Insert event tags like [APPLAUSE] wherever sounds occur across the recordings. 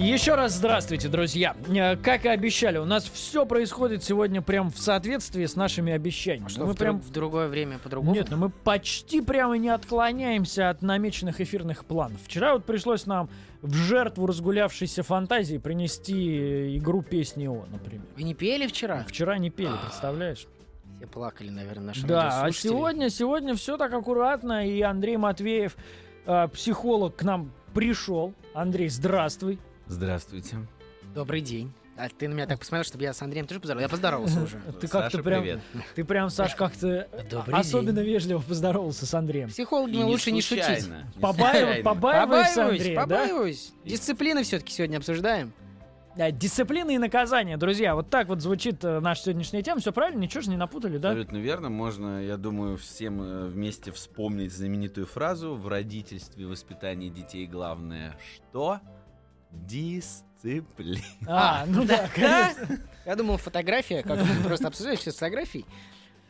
Еще раз здравствуйте, друзья. Э, Как и обещали, у нас все происходит сегодня прям в соответствии с нашими обещаниями. Что, мы в, прям в другое время по-другому? Нет, ну мы почти прямо не отклоняемся от намеченных эфирных планов. Вчера вот пришлось нам в жертву разгулявшейся фантазии принести игру песни О, например. Вы не пели вчера? Вчера не пели, представляешь? Все плакали, наверное, наши Да, а сегодня, сегодня все так аккуратно, и Андрей Матвеев, э, психолог, к нам пришел. Андрей, здравствуй. Здравствуйте. Добрый день. А ты на меня так посмотрел, чтобы я с Андреем тоже поздоровался. Я [LAUGHS] поздоровался уже. Ты как-то Саша, прям, привет. ты прям, Саш, как-то Добрый особенно день. вежливо поздоровался с Андреем. Психологи И лучше не шутить. случайно, не Побаив- случайно. побаиваешься, Побаиваюсь, Андрея, да? побаиваюсь. Дисциплины все-таки сегодня обсуждаем. Да, Дисциплина и наказание, друзья. Вот так вот звучит э, наша сегодняшняя тема. Все правильно? Ничего же не напутали, да? Абсолютно верно. Можно, я думаю, всем э, вместе вспомнить знаменитую фразу «В родительстве и воспитании детей главное что?» Дисциплина. А, ну да, конечно. Я думал, фотография, как мы просто обсуждали все с фотографией.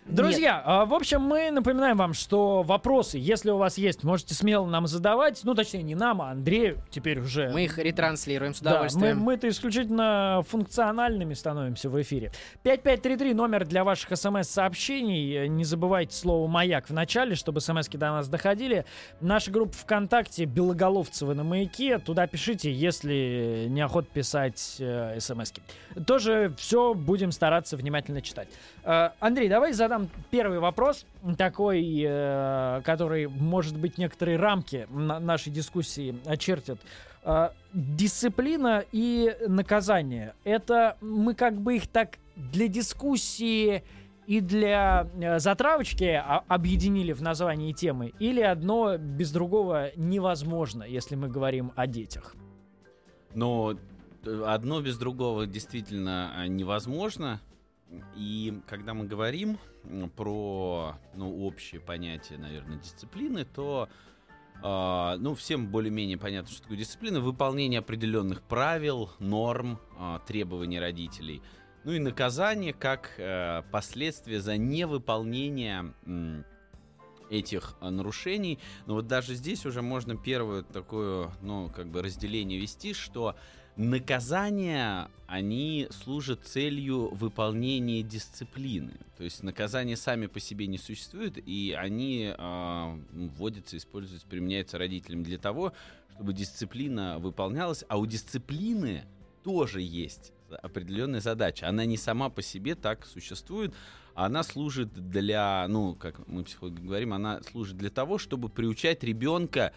Друзья, а, в общем, мы напоминаем вам, что вопросы, если у вас есть, можете смело нам задавать. Ну, точнее, не нам, а Андрею теперь уже. Нет, мы их ретранслируем с Да, мы, удовольствием. мы-то исключительно функциональными становимся в эфире. 5533 номер для ваших смс-сообщений. Не забывайте слово «Маяк» в начале, чтобы смс до нас доходили. Наша группа ВКонтакте «Белоголовцевы на маяке». Туда пишите, если неохота писать э, смс-ки. Тоже все будем стараться внимательно читать. Э, Андрей, давай задам первый вопрос, такой, э, который, может быть, некоторые рамки на- нашей дискуссии очертит. Э, дисциплина и наказание. Это мы как бы их так для дискуссии и для э, затравочки объединили в названии темы, или одно без другого невозможно, если мы говорим о детях. Но э, одно без другого действительно э, невозможно. И когда мы говорим про ну, общее понятие, наверное, дисциплины, то а, ну, всем более-менее понятно, что такое дисциплина. Выполнение определенных правил, норм, а, требований родителей. Ну и наказание как э, последствие за невыполнение м, этих нарушений. Но вот даже здесь уже можно первое такое, ну, как бы разделение вести, что наказания, они служат целью выполнения дисциплины. То есть наказания сами по себе не существуют, и они а, вводятся, используются, применяются родителям для того, чтобы дисциплина выполнялась, а у дисциплины тоже есть определенная задача. Она не сама по себе так существует, она служит для, ну, как мы психологи говорим, она служит для того, чтобы приучать ребенка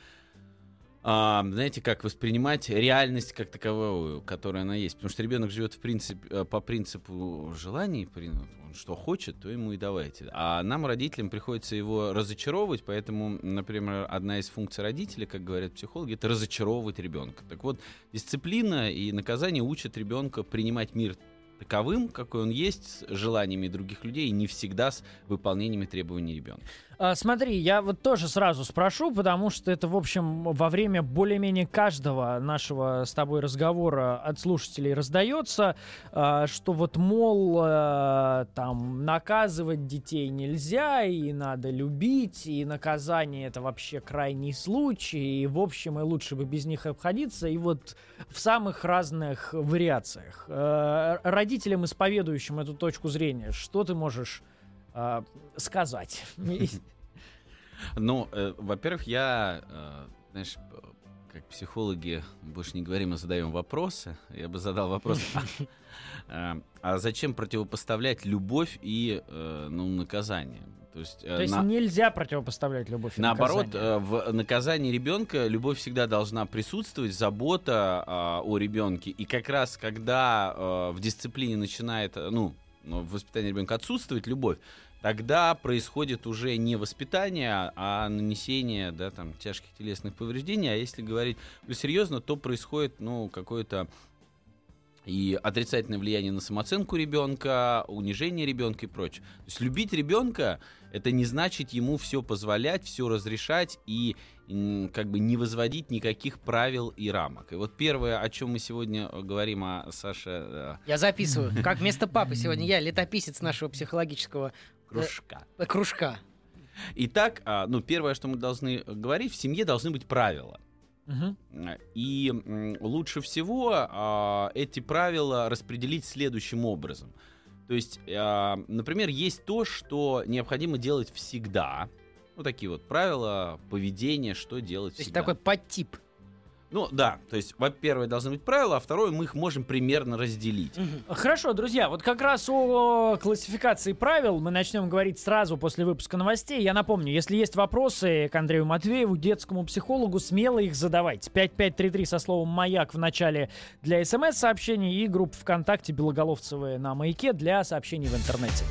а, знаете, как воспринимать реальность как таковую, которая она есть. Потому что ребенок живет в принципе, э, по принципу желаний, он что хочет, то ему и давайте. А нам, родителям, приходится его разочаровывать, поэтому, например, одна из функций родителя, как говорят психологи, это разочаровывать ребенка. Так вот, дисциплина и наказание учат ребенка принимать мир таковым, какой он есть, с желаниями других людей, и не всегда с выполнениями требований ребенка. А, смотри, я вот тоже сразу спрошу, потому что это, в общем, во время более-менее каждого нашего с тобой разговора от слушателей раздается, а, что вот, мол, а, там, наказывать детей нельзя, и надо любить, и наказание это вообще крайний случай, и, в общем, и лучше бы без них обходиться, и вот в самых разных вариациях. Родителям, исповедующим эту точку зрения, что ты можешь сказать? [LAUGHS] Ну, э, во-первых, я, э, знаешь, как психологи больше не говорим, а задаем вопросы. Я бы задал вопрос, а, [LAUGHS] а зачем противопоставлять любовь и э, ну, наказание? То есть, э, То есть на- нельзя противопоставлять любовь и Наоборот, наказание. э, в наказании ребенка любовь всегда должна присутствовать, забота а, о ребенке. И как раз когда э, в дисциплине начинает, э, ну, в воспитании ребенка отсутствовать любовь, тогда происходит уже не воспитание, а нанесение да, там, тяжких телесных повреждений. А если говорить более серьезно, то происходит ну, какое-то и отрицательное влияние на самооценку ребенка, унижение ребенка и прочее. То есть любить ребенка это не значит ему все позволять, все разрешать и как бы не возводить никаких правил и рамок. И вот первое, о чем мы сегодня э, говорим, о Саше э, Я записываю. Как вместо папы сегодня я летописец нашего психологического кружка. э, кружка. Итак, а, ну первое, что мы должны говорить, в семье должны быть правила. Мгм. И лучше всего а, эти правила распределить следующим образом. То есть, а, например, есть то, что необходимо делать всегда. Ну, такие вот правила поведения, что делать То есть всегда. такой подтип. Ну, да, то есть, во-первых, должны быть правила, а второе, мы их можем примерно разделить. Хорошо, друзья, вот как раз о классификации правил мы начнем говорить сразу после выпуска новостей. Я напомню, если есть вопросы к Андрею Матвееву, детскому психологу, смело их задавайте. 5533 со словом «Маяк» в начале для смс-сообщений и группа ВКонтакте «Белоголовцевые» на «Маяке» для сообщений в интернете.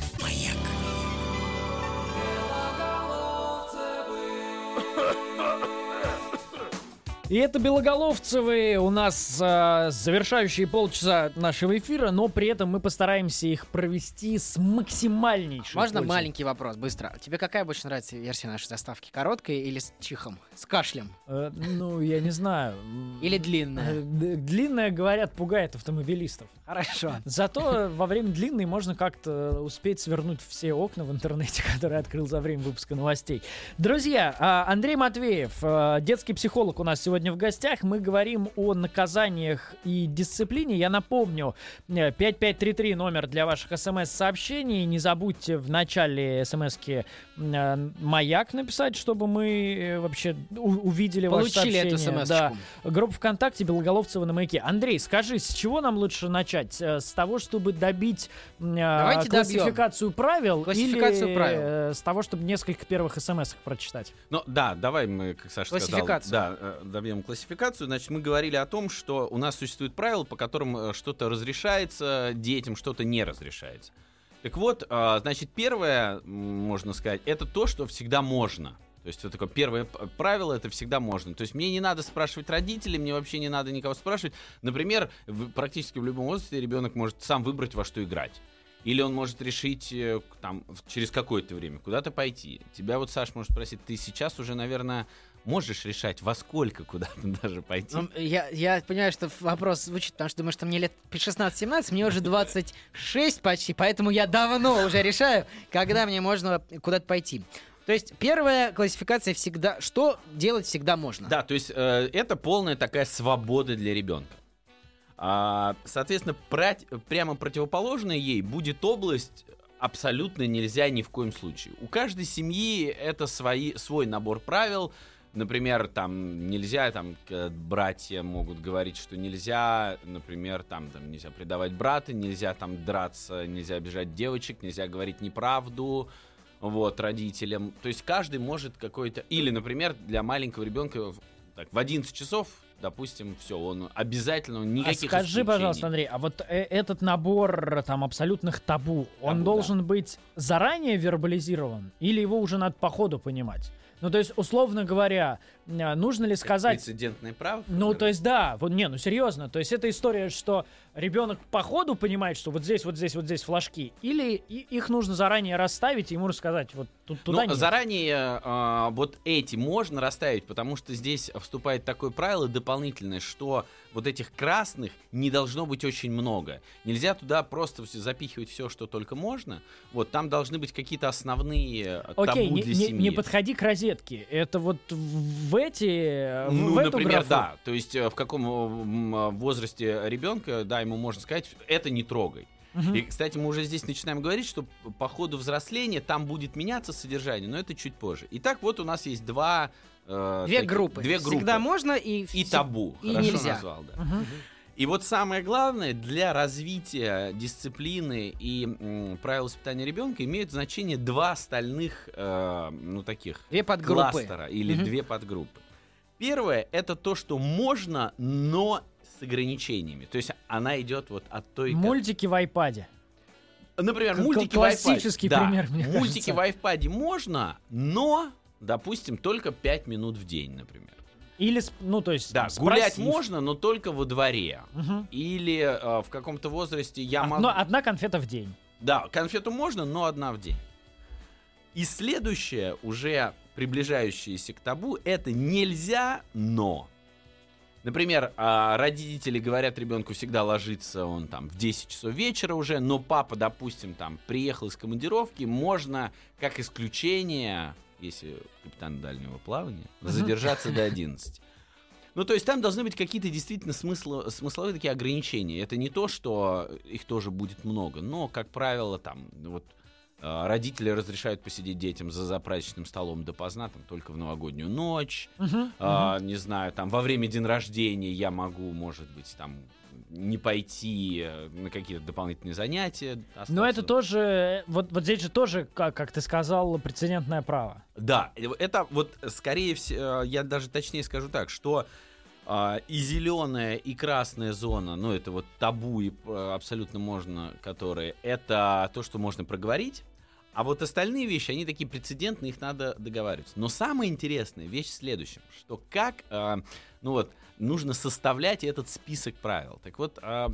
И это Белоголовцевы у нас а, завершающие полчаса нашего эфира, но при этом мы постараемся их провести с максимальнейшей Можно пользой. маленький вопрос, быстро. Тебе какая больше нравится версия нашей заставки? Короткая или с чихом? С кашлем? Э, ну, я не знаю. [LAUGHS] Или Э, длинная? д- Длинная, говорят, пугает автомобилистов. Хорошо. Зато во время длинной можно как-то успеть свернуть все окна в интернете, [LAUGHS] которые открыл за время выпуска новостей. Друзья, а, Андрей Матвеев, а, детский психолог у нас сегодня в гостях. Мы говорим о наказаниях и дисциплине. Я напомню, э, 5533 номер для ваших смс-сообщений. Не забудьте в начале смс-ки э, «Маяк» написать, чтобы мы э, вообще увидели ваше Получили эту сообщение. смс Да. Группа ВКонтакте Белоголовцева на маяке. Андрей, скажи, с чего нам лучше начать? Э, С того, чтобы добить э, Давайте добьем. классификацию правил? Классификацию или правил. э, с того, чтобы несколько первых смс прочитать? Ну да, давай мы, как Саша сказал, Классификацию. да, э, добьем классификацию. Значит, мы говорили о том, что у нас существуют правила, по которым э, что-то разрешается детям, что-то не разрешается. Так вот, э, значит, первое, можно сказать, это то, что всегда можно. То есть это такое первое правило, это всегда можно. То есть мне не надо спрашивать родителей, мне вообще не надо никого спрашивать. Например, практически в любом возрасте ребенок может сам выбрать, во что играть. Или он может решить э, там через какое-то время куда-то пойти. Тебя вот Саш может спросить, ты сейчас уже, наверное, можешь решать, во сколько куда-то [LAUGHS] даже пойти. Ну, я, я понимаю, что вопрос звучит, потому что думаю, что мне лет 16-17, мне уже 26 почти, поэтому я давно уже решаю, когда мне можно куда-то пойти. То есть первая классификация всегда, что делать всегда можно. Да, то есть э, это полная такая свобода для ребенка. А, соответственно, прать- прямо противоположной ей будет область абсолютно нельзя ни в коем случае. У каждой семьи это свои, свой набор правил. Например, там нельзя, там братья могут говорить, что нельзя, например, там, там нельзя предавать брата, нельзя там драться, нельзя обижать девочек, нельзя говорить неправду, вот, родителям. То есть каждый может какой-то... Или, например, для маленького ребенка в- так, в 11 часов, допустим, все, он обязательно, он никаких а скажи, исключений. пожалуйста, Андрей, а вот э, этот набор там абсолютных табу, он Табу, должен быть заранее вербализирован или его уже надо по ходу понимать? Ну, то есть, условно говоря, нужно ли сказать... Прецедентное право? Ну, то есть, да, вот не, ну серьезно, то есть это история, что ребенок по ходу понимает, что вот здесь, вот здесь, вот здесь флажки, или их нужно заранее расставить и ему рассказать, вот тут туда Ну, нет. заранее а, вот эти можно расставить, потому что здесь вступает такое правило дополнительное, что вот этих красных не должно быть очень много. Нельзя туда просто всё запихивать все, что только можно. Вот там должны быть какие-то основные э, Окей, табу не, для не- семьи. не подходи к розетке. Это вот в эти, в- Ну, в эту например, графу? да. То есть э, в каком э, возрасте ребенка, да, ему можно сказать, это не трогай. Мгм. И, кстати, мы уже здесь начинаем говорить, что по ходу взросления там будет меняться содержание, но это чуть позже. Итак, вот у нас есть два... э, Две таких- группы. Две группы. Всегда можно и... И табу. и Хорошо нельзя. назвал, да. Мгм. И вот самое главное, для развития дисциплины и м, правил воспитания ребенка имеют значение два остальных, э, ну, таких Две подгруппы. кластера или Мгм. две подгруппы. Первое это то, что можно, но с ограничениями. То есть она идет вот от той... Мультики в айпаде. Например, К- мультики классический в iPad. Да, пример, мне Мультики кажется. в iPad можно, но, допустим, только 5 минут в день, например. Или, ну, то есть... Да, спросив. гулять можно, но только во дворе. Мгм. Или э, в каком-то возрасте я А, могу... Но одна конфета в день. Да, конфету можно, но одна в день. И следующее, уже приближающееся к табу, это нельзя, но. Например, а, родители говорят ребенку всегда ложиться он там в 10 часов вечера уже, но папа, допустим, там приехал из командировки, можно как исключение, если капитан дальнего плавания, задержаться до 11. Ну, то есть там должны быть какие-то действительно смысло, смысловые такие ограничения. Это не то, что их тоже будет много, но, как правило, там, вот родители разрешают посидеть детям за заправочным столом допоздна, там, только в новогоднюю ночь. Мгм, А, не знаю, там, во время день рождения я могу, может быть, там, не пойти э, на какие-то дополнительные занятия. Но это остаться. тоже, э, вот, вот здесь же тоже, как, как ты сказал, прецедентное право. Да, э, это вот скорее всего, я даже точнее скажу так, что а, и зеленая, и красная зона, ну это вот табу и абсолютно можно, которые, это то, что можно проговорить. А вот остальные вещи, они такие прецедентные, их надо договариваться. Но самая интересная вещь в следующем, что как, а, ну вот, нужно составлять этот список правил. Так вот, а,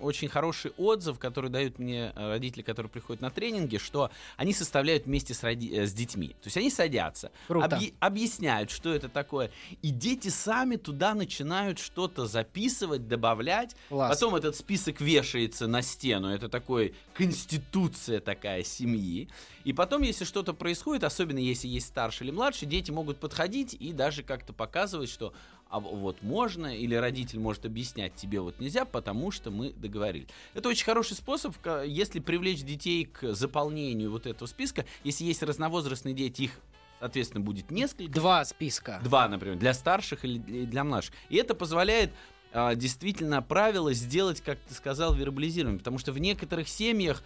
очень хороший отзыв, который дают мне э, родители, которые приходят на тренинги, что они составляют вместе с, роди- э, с детьми. То есть они садятся, объ- объясняют, что это такое, и дети сами туда начинают что-то записывать, добавлять. Класс. Потом этот список вешается на стену. Это такой конституция такая семьи. И потом, если что-то происходит, особенно если есть старший или младший, дети могут подходить и даже как-то показывать, что а вот можно, или родитель может объяснять тебе вот нельзя, потому что мы договорились. Это очень хороший способ, если привлечь детей к заполнению вот этого списка. Если есть разновозрастные дети, их, соответственно, будет несколько. Два списка. Два, например, для старших или для младших. И это позволяет а, действительно правила сделать, как ты сказал, вербализированным. Потому что в некоторых семьях,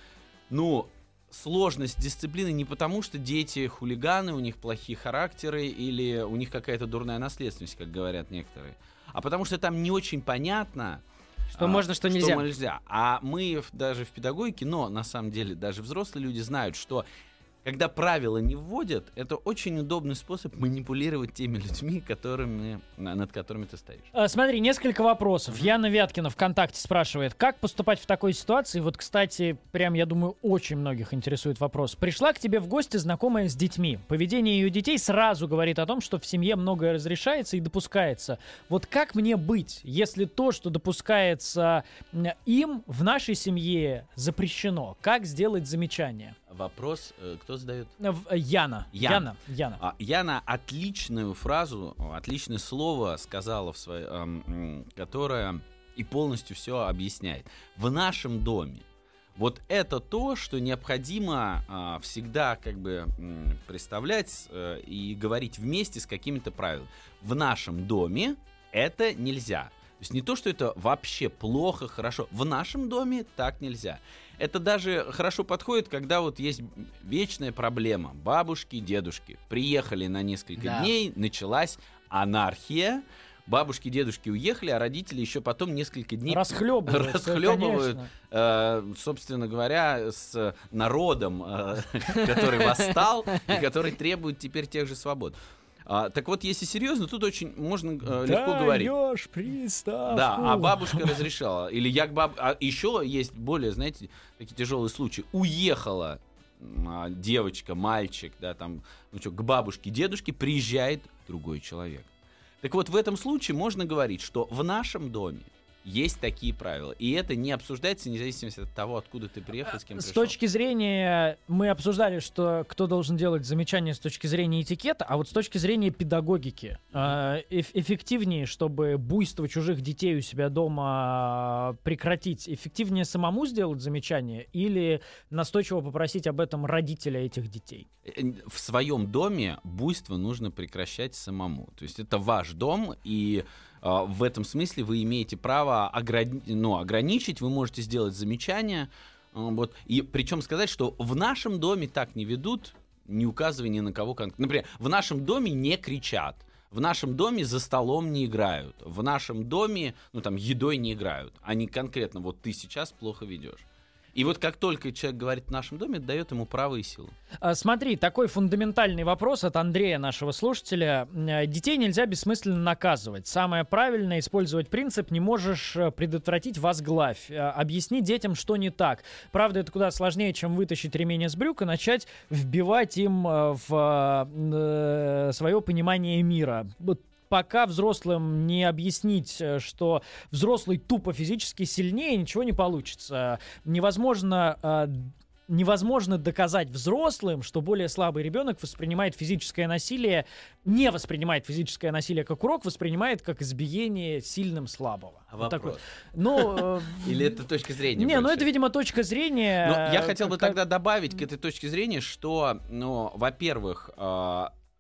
ну, сложность дисциплины не потому, что дети хулиганы, у них плохие характеры или у них какая-то дурная наследственность, как говорят некоторые. А потому что там не очень понятно, Что а, можно, что нельзя. нельзя. А мы в- даже в педагогике, но на самом деле даже взрослые люди знают, что когда правила не вводят, это очень удобный способ манипулировать теми людьми, которыми, на- над которыми ты стоишь. А, Смотри, несколько вопросов. Яна Вяткина ВКонтакте спрашивает, как поступать в такой ситуации? Вот, кстати, прям, я думаю, очень многих интересует вопрос. Пришла к тебе в гости знакомая с детьми. Поведение ее детей сразу говорит о том, что в семье многое разрешается и допускается. Вот как мне быть, если то, что допускается им в нашей семье запрещено? Как сделать замечание? Вопрос, э, кто задает? Э, э, Яна. Ян. Яна. Яна. А, Яна отличную фразу, отличное слово сказала, в своей, эм, которое и полностью все объясняет. В нашем доме. Вот это то, что необходимо а, всегда как бы м, представлять э, и говорить вместе с какими-то правилами. В нашем доме это нельзя. То есть не то, что это вообще плохо, хорошо. В нашем доме так нельзя. Это даже хорошо подходит, когда вот есть вечная проблема. Бабушки, дедушки приехали на несколько Да. дней, началась анархия. Бабушки, дедушки уехали, а родители еще потом несколько дней Расхлебывают. расхлебывают, э, собственно говоря, с народом, э, [LAUGHS] который восстал и который требует теперь тех же свобод. А, так вот, если серьезно, тут очень можно э, легко говорить. Даешь приставку. Да, а бабушка разрешала. Или я к баб... А еще есть более, знаете, такие тяжелые случаи. Уехала а, девочка, мальчик, да, там, ну что, к бабушке, дедушке приезжает другой человек. Так вот, в этом случае можно говорить, что в нашем доме есть такие правила. И это не обсуждается, вне зависимости от того, откуда ты приехал, с кем С пришел. точки зрения, мы обсуждали, что кто должен делать замечания с точки зрения этикета, а вот с точки зрения педагогики, э, эф- эффективнее, чтобы буйство чужих детей у себя дома э, прекратить, эффективнее самому сделать замечание или настойчиво попросить об этом родителя этих детей? Э, в своем доме буйство нужно прекращать самому. То есть это ваш дом, и а, в этом смысле вы имеете право ограни- ну, ограничить, вы можете сделать замечания. а, вот. И причем сказать, что в нашем доме так не ведут, не указывая ни на кого конкретно. Например, в нашем доме не кричат. В нашем доме за столом не играют. В нашем доме, ну там, едой не играют. Они конкретно, вот ты сейчас плохо ведешь. И вот как только человек говорит в нашем доме, это дает ему право и силу. А, Смотри, такой фундаментальный вопрос от Андрея, нашего слушателя. Э, Детей нельзя бессмысленно наказывать. Самое правильное использовать принцип «не можешь э, предотвратить, возглавь». Э, Объясни детям, что не так. Правда, это куда сложнее, чем вытащить ремень из брюк и начать вбивать им в свое понимание мира. Пока взрослым не объяснить, э, что взрослый тупо физически сильнее, ничего не получится. Невозможно э, невозможно доказать взрослым, что более слабый ребенок воспринимает физическое насилие, не воспринимает физическое насилие как урок, воспринимает как избиение сильным слабого. Вот вопрос? Ну, э, [LAUGHS] Или это точка зрения? не, ну больше? это, видимо, точка зрения. Ну, я хотел бы тогда добавить к этой точке зрения, что, ну, во-первых,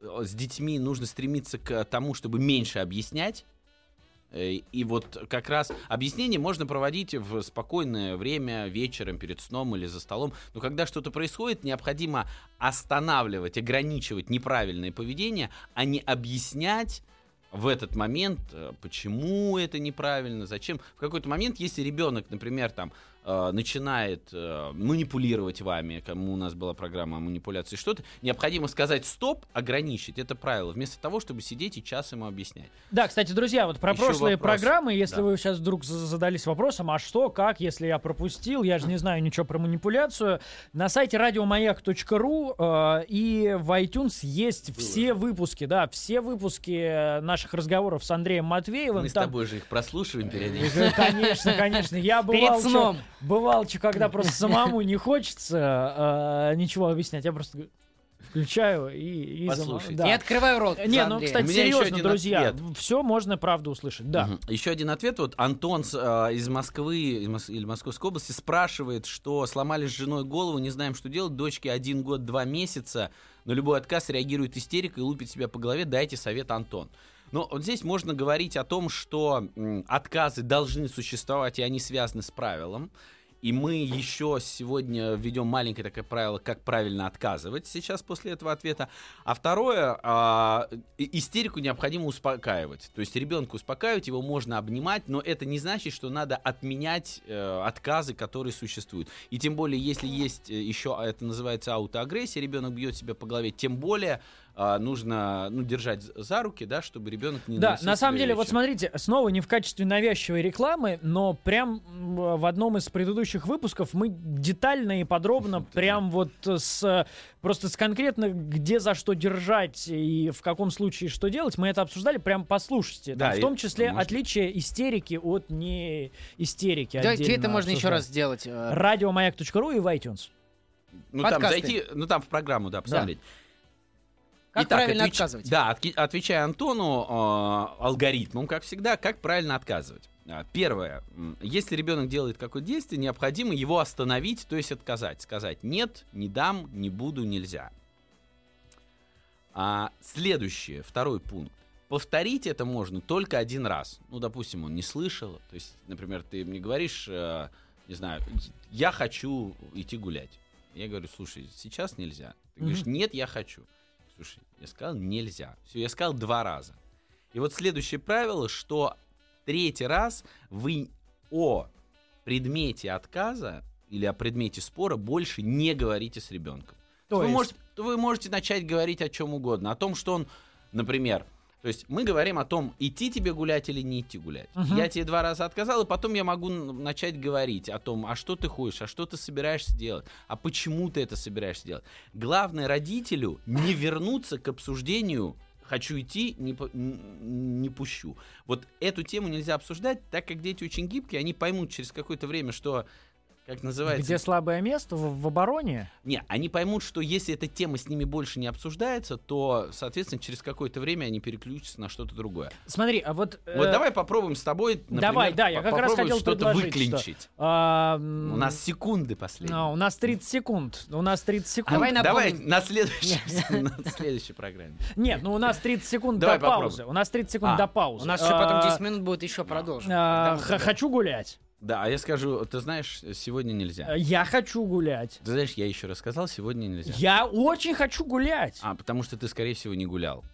с детьми нужно стремиться к тому, чтобы меньше объяснять. Э, И вот как раз объяснение можно проводить в спокойное время, вечером, перед сном или за столом. Но когда что-то происходит, необходимо останавливать, ограничивать неправильное поведение, а не объяснять в этот момент, э, почему это неправильно, зачем. В какой-то момент, если ребенок, например, там э, начинает э, манипулировать вами, кому у нас была программа о манипуляции, что-то, необходимо сказать стоп, ограничить это правило, вместо того, чтобы сидеть и час ему объяснять. Да, кстати, друзья, вот про Еще прошлые вопрос. программы, если Да. вы сейчас вдруг за- задались вопросом, а что, как, если я пропустил, я же не знаю ничего про манипуляцию, на сайте радиомаяк.ру э, и в iTunes есть все выпуски, да, все выпуски наших разговоров с Андреем Матвеевым. Мы с Там- тобой же их прослушиваем периодически. Конечно, конечно. Я Перед бывал, чё- сном. Бывал, чё, когда просто [LAUGHS] самому не хочется э, ничего объяснять, я просто включаю и... и зам- Послушайте. да. И открываю рот. Не, ну, кстати, серьезно, друзья, ответ. все можно, правда, услышать. Да. Мгм. Еще один ответ. Вот Антон э, из Москвы из Мос- или Московской области спрашивает, что сломали с женой голову, не знаем, что делать. Дочке один год, два месяца. На любой отказ реагирует истерикой и лупит себя по голове. Дайте совет, Антон. Но вот здесь можно говорить о том, что отказы должны существовать, и они связаны с правилом. И мы еще сегодня введем маленькое такое правило, как правильно отказывать сейчас после этого ответа. А второе, и- истерику необходимо успокаивать. То есть ребенка успокаивать, его можно обнимать, но это не значит, что надо отменять э, отказы, которые существуют. И тем более, если есть э, еще, а это называется аутоагрессия, ребенок бьет себя по голове, тем более а, нужно ну, держать за руки, да, чтобы ребенок не Да, на самом деле, вот вещи. смотрите, снова не в качестве навязчивой рекламы, но прям в одном из предыдущих выпусков мы детально и подробно, [LAUGHS] прям вот с просто с конкретно где за что держать и в каком случае что делать, мы это обсуждали, прям послушайте. Там Да, в и том числе можно. отличие истерики от не истерики. Да, Где это можно еще обсуждать. раз сделать? э, Радиомаяк.ру и в iTunes. Ну, там подкасты. зайти, ну, там в программу, да, посмотреть. Как Итак, правильно отвеч- отказывать? Да, отки- отвечая Антону э, алгоритмом, как всегда, как правильно отказывать. А, Первое. Если ребенок делает какое-то действие, необходимо его остановить, то есть отказать. Сказать «нет, не дам, не буду, нельзя». А следующее, второй пункт. Повторить это можно только один раз. Ну, допустим, он не слышал. То есть, например, ты мне говоришь, э, не знаю, я хочу идти гулять. Я говорю, слушай, сейчас нельзя. Ты говоришь, нет, я хочу. Слушай, я сказал, нельзя. Все, я сказал два раза. И вот следующее правило, что третий раз вы о предмете отказа или о предмете спора больше не говорите с ребенком. То вы, есть- можете, вы можете начать говорить о чем угодно. О том, что он, например, то есть мы говорим о том, идти тебе гулять или не идти гулять. Мгм. Я тебе два раза отказал, и потом я могу начать говорить о том, а что ты хочешь, а что ты собираешься делать, а почему ты это собираешься делать. Главное родителю не вернуться к обсуждению хочу идти, не, не пущу. Вот эту тему нельзя обсуждать, так как дети очень гибкие, они поймут через какое-то время, что, как называется... Где слабое место? В, в обороне? Не, они поймут, что если эта тема с ними больше не обсуждается, то, соответственно, через какое-то время они переключатся на что-то другое. Смотри, а вот... Вот э, давай попробуем с тобой, например, давай, да, я как раз хотел что-то предложить, что- выклинчить. а, У нас секунды последние. а, у нас 30 секунд. У нас 30 секунд. Давай Давай напомним. на следующей, [LAUGHS] на следующей программе. Нет, ну у нас 30 секунд Давай до попробуем. паузы. У нас 30 секунд А, до паузы. У нас еще потом А, 10 минут будет еще продолжим. а, Хочу гулять. Да, а я скажу, ты знаешь, сегодня нельзя. Я хочу гулять. Ты знаешь, я еще рассказал, сегодня нельзя. Я очень хочу гулять. А, потому что ты, скорее всего, не гулял.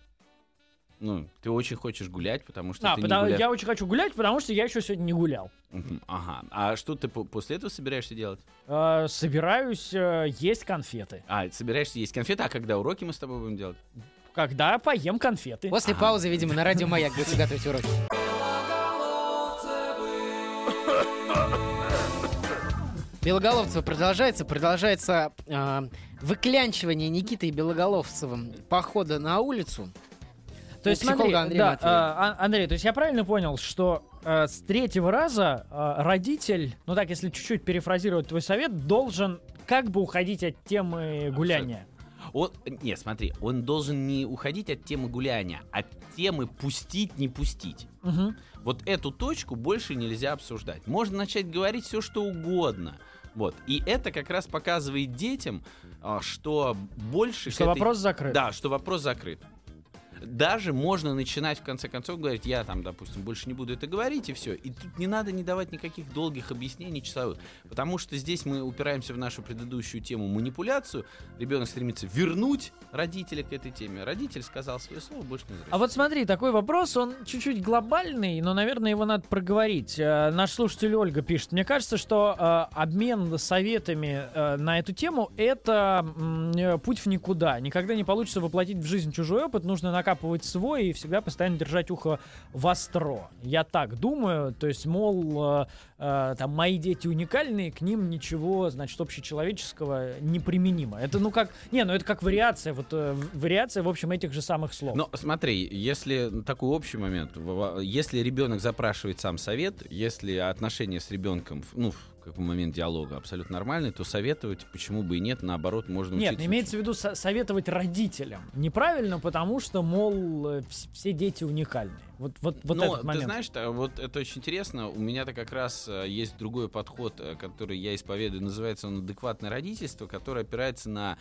Ну, ты очень хочешь гулять, потому что А, ты потому- не гуля- я очень хочу гулять, потому что я еще сегодня не гулял. Мгм, Ага. А что ты по- после этого собираешься делать? Э, собираюсь э, есть конфеты. А, собираешься есть конфеты, а когда уроки мы с тобой будем делать? Когда поем конфеты. После Ага. паузы, видимо, на радио Маяк будете готовить уроки. Белоголовцево продолжается, продолжается э, выклянчивание Никитой Белоголовцевым похода на улицу. То есть, смотри, Андрея да, а, а, Андрей, то есть я правильно понял, что э, с третьего раза э, родитель, ну так, если чуть-чуть перефразировать твой совет, должен как бы уходить от темы гуляния. Он, нет, смотри, он должен не уходить от темы гуляния, а от темы пустить, не пустить. Мгм. Вот эту точку больше нельзя обсуждать. Можно начать говорить все, что угодно. Вот. И это как раз показывает детям, а, что больше... Что этой- вопрос закрыт. Да, что вопрос закрыт. Даже можно начинать, в конце концов, говорить, я там, допустим, больше не буду это говорить, и все. И тут не надо не давать никаких долгих объяснений часовых. Потому что здесь мы упираемся в нашу предыдущую тему манипуляцию. Ребенок стремится вернуть родителя к этой теме. Родитель сказал свое слово, больше не А возвращается. вот смотри, такой вопрос, он чуть-чуть глобальный, но, наверное, его надо проговорить. Э, Наш слушатель Ольга пишет, мне кажется, что э, обмен советами э, на эту тему — это путь в никуда. Никогда не получится воплотить в жизнь чужой опыт, нужно накапывать свой и всегда постоянно держать ухо востро. Я так думаю, то есть, мол, э, э, там, мои дети уникальные, к ним ничего, значит, общечеловеческого неприменимо. Это, ну, как... Не, ну, это как вариация, вот э, вариация, в общем, этих же самых слов. Но смотри, если такой общий момент, если ребенок запрашивает сам совет, если отношения с ребенком, ну, в какой момент диалога абсолютно нормальный, то советовать, почему бы и нет, наоборот, можно Нет, учиться. имеется в виду со- советовать родителям. Неправильно, потому что, мол, э, вс- все дети уникальные. Вот, вот, вот Но этот ты момент. знаешь, та- вот это очень интересно. У меня-то как раз э, есть другой подход, э, который я исповедую. Называется он адекватное родительство, которое опирается на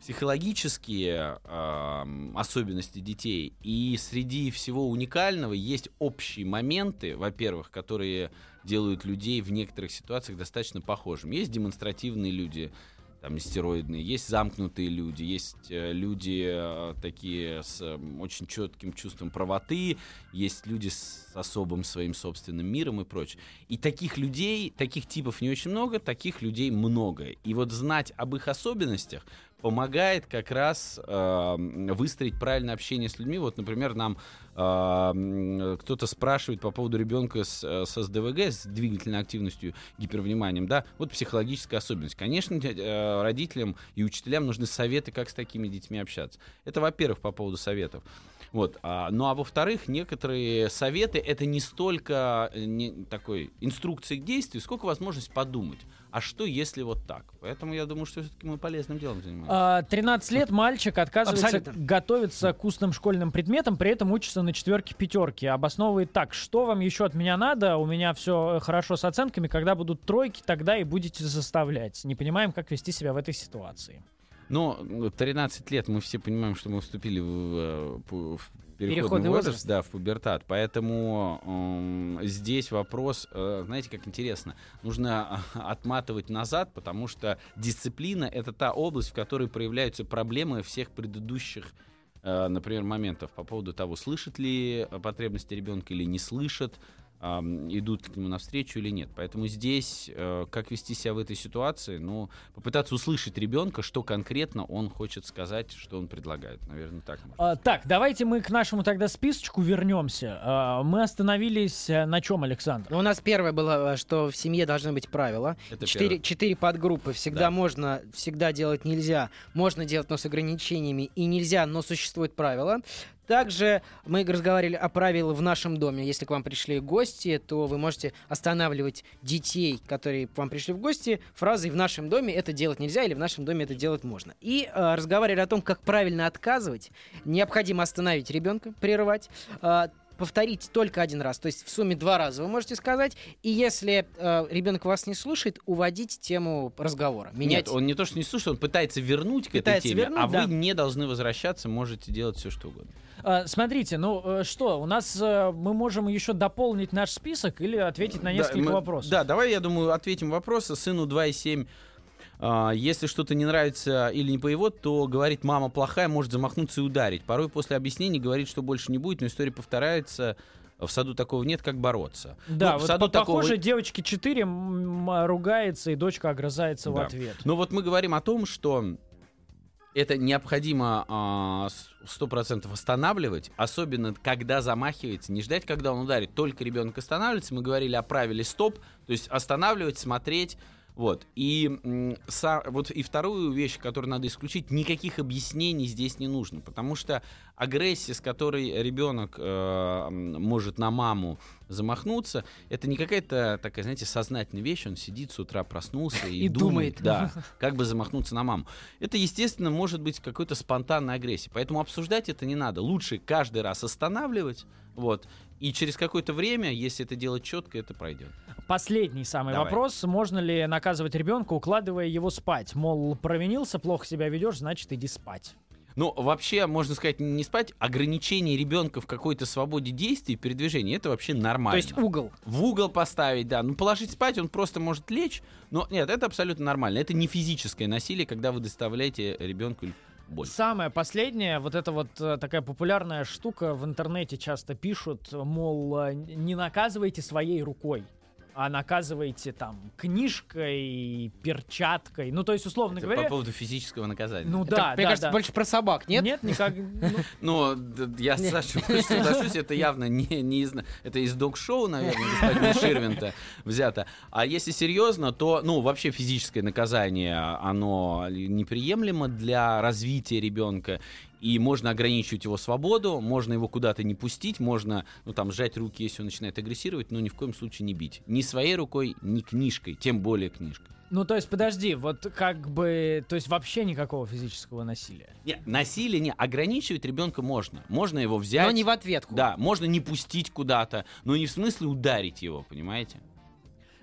психологические ам, особенности детей. И среди всего уникального есть общие моменты, во-первых, которые делают людей в некоторых ситуациях достаточно похожими. Есть демонстративные люди, там, нестероидные, есть замкнутые люди, есть э, люди э, такие с э, очень четким чувством правоты, есть люди с особым своим собственным миром и прочее. И таких людей, таких типов не очень много, таких людей много. И вот знать об их особенностях помогает как раз э, выстроить правильное общение с людьми. Вот, например, нам э, кто-то спрашивает по поводу ребенка с, э, с СДВГ, с двигательной активностью, гипервниманием, да, вот психологическая особенность. Конечно, э, родителям и учителям нужны советы, как с такими детьми общаться. Это, во-первых, по поводу советов. Вот. А, ну а во-вторых, некоторые советы это не столько э, не, такой инструкции к действию, сколько возможность подумать. А что если вот так? Поэтому я думаю, что все-таки мы полезным делом занимаемся. А, 13 лет мальчик отказывается Абсолютно. готовиться к устным школьным предметам, при этом учится на четверке пятерки. Обосновывает так, что вам еще от меня надо, у меня все хорошо с оценками, когда будут тройки, тогда и будете заставлять. Не понимаем, как вести себя в этой ситуации. Но ну, 13 лет мы все понимаем, что мы вступили в, э, в переходный, Переходный возраст, возраст. да, в пубертат. Поэтому м, здесь вопрос, э, знаете, как интересно, нужно э, отматывать назад, потому что дисциплина это та область, в которой проявляются проблемы всех предыдущих э, например, моментов по поводу того, слышит ли э, потребности ребенка или не слышит, идут к нему навстречу или нет. Поэтому здесь, э, как вести себя в этой ситуации, ну, попытаться услышать ребенка, что конкретно он хочет сказать, что он предлагает. Наверное, так можно. А, так, давайте мы к нашему тогда списочку вернемся. А, мы остановились э, на чем, Александр? Ну, У нас первое было, э, что в семье должны быть правила. Это Четыре, первое. четыре подгруппы. Всегда Да. можно, всегда делать нельзя. Можно делать, но с ограничениями. И нельзя, но существуют правила. Также мы разговаривали о правилах в нашем доме. Если к вам пришли гости, то вы можете останавливать детей, которые к вам пришли в гости, фразой «в нашем доме это делать нельзя» или «в нашем доме это делать можно». И э, разговаривали о том, как правильно отказывать. Необходимо остановить ребенка, прерывать. э, повторить только один раз. То есть в сумме два раза вы можете сказать. И если э, ребенок вас не слушает, уводить тему разговора. Менять. Нет, он не то, что не слушает, он пытается вернуть к Пытается этой теме, вернуть, а да. вы не должны возвращаться, можете делать все, что угодно. А, смотрите, ну э, что, у нас э, мы можем еще дополнить наш список или ответить на Да, несколько мы- вопросов. Да, давай, я думаю, ответим вопросы. Сыну 2,7 А, Если что-то не нравится или не по его, то говорит, мама плохая, может замахнуться и ударить. Порой после объяснений говорит, что больше не будет, но история повторяется. В саду такого нет, как бороться. Да, Ну, в вот саду по- похоже, такого- девочки 4 ругается, и дочка огрызается в Да. ответ. Но вот мы говорим о том, что это необходимо а, с- 100% останавливать, особенно когда замахивается, не ждать, когда он ударит, только ребенок останавливается. Мы говорили о правиле стоп, то есть останавливать, смотреть. Вот. И, са- вот и вторую вещь, которую надо исключить, никаких объяснений здесь не нужно, потому что агрессия, с которой ребенок э, может на маму замахнуться, это не какая-то такая, знаете, сознательная вещь, он сидит с утра, проснулся и, [LAUGHS] И думает. да, [LAUGHS] как бы замахнуться на маму. Это, естественно, может быть какой-то спонтанной агрессией, поэтому обсуждать это не надо. Лучше каждый раз останавливать, вот, и через какое-то время, если это делать четко, это пройдет. Последний самый Давай. вопрос. Можно ли наказывать ребенка, укладывая его спать? Мол, провинился, плохо себя ведешь, значит, иди спать. Ну, вообще, можно сказать, не спать, ограничение ребенка в какой-то свободе действий и передвижения, это вообще То нормально. есть угол. В угол поставить, да. Ну, положить спать, он просто может лечь. Но нет, это абсолютно нормально. Это не физическое насилие, когда вы доставляете ребенку боль. Самое последнее, вот это вот э, такая популярная штука в интернете часто пишут, мол, э, не наказывайте своей рукой, а наказывайте там книжкой, перчаткой. Ну, то есть, условно Это говоря... по поводу физического наказания. Ну Это, да, мне да, кажется, да. больше про собак, нет? Нет, никак. ну, [LAUGHS] Ну, я с Сашей соглашусь, это явно не, не из, это из док-шоу, наверное, господина Ширвинта взято. А если серьезно, то, ну, вообще физическое наказание, оно неприемлемо для развития ребенка. И можно ограничивать его свободу, можно его куда-то не пустить, можно, ну, там, сжать руки, если он начинает агрессировать, но ни в коем случае не бить. Ни своей рукой, ни книжкой, тем более книжкой. Ну, то есть, подожди, вот как бы... То есть, вообще никакого физического насилия. Не, насилие не ограничивать ребенка можно. Можно его взять. Но не в ответку. Да, можно не пустить куда-то, но не в смысле ударить его, понимаете?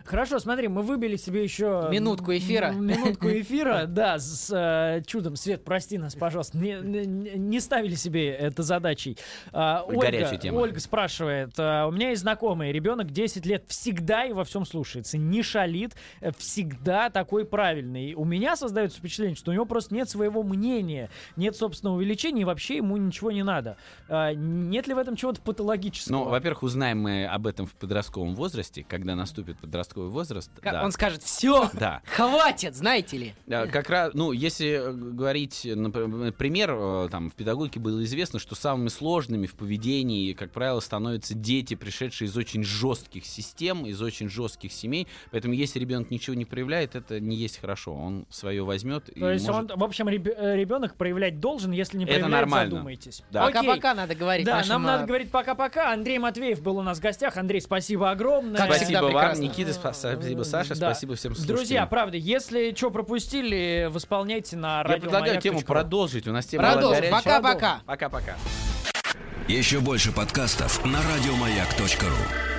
Хорошо, смотри, мы выбили себе еще... Минутку эфира. Минутку [LAUGHS] эфира, да, с э, чудом. Свет, прости нас, пожалуйста. Не, не- не ставили себе это задачей. А, Ольга, тема. Ольга спрашивает. а, У меня есть знакомый, ребенок 10 лет всегда и во всем слушается, не шалит, э, всегда такой правильный. У меня создается впечатление, что у него просто нет своего мнения, нет собственного увеличения, и вообще ему ничего не надо. А, Нет ли в этом чего-то патологического? Ну, во-первых, узнаем мы об этом в подростковом возрасте, когда наступит подростковый возраст. Ка- да. Он скажет, все, Да. хватит, знаете ли. Да, Как раз, ну, если э, говорить, например, э, там в педагогике было известно, что самыми сложными в поведении, как правило, становятся дети, пришедшие из очень жестких систем, из очень жестких семей. Поэтому, если ребенок ничего не проявляет, это не есть хорошо. Он свое возьмет. и То есть может- он, в общем, ребенок проявлять должен, если не Это проявляет, нормально. задумайтесь. Да. Пока-пока надо говорить. Да, нашим, нам надо говорить пока-пока. Андрей Матвеев был у нас в гостях. Андрей, спасибо огромное. Как Спасибо вам, прекрасно. Никита, [LAUGHS] спасибо, Саша, Да. спасибо всем слушателям. Друзья, правда, если что пропустили, восполняйте на радио Я предлагаю тему продолжить. У нас тема Продолжим. Пока-пока. Пока-пока. Еще больше подкастов на радиомаяк.ру.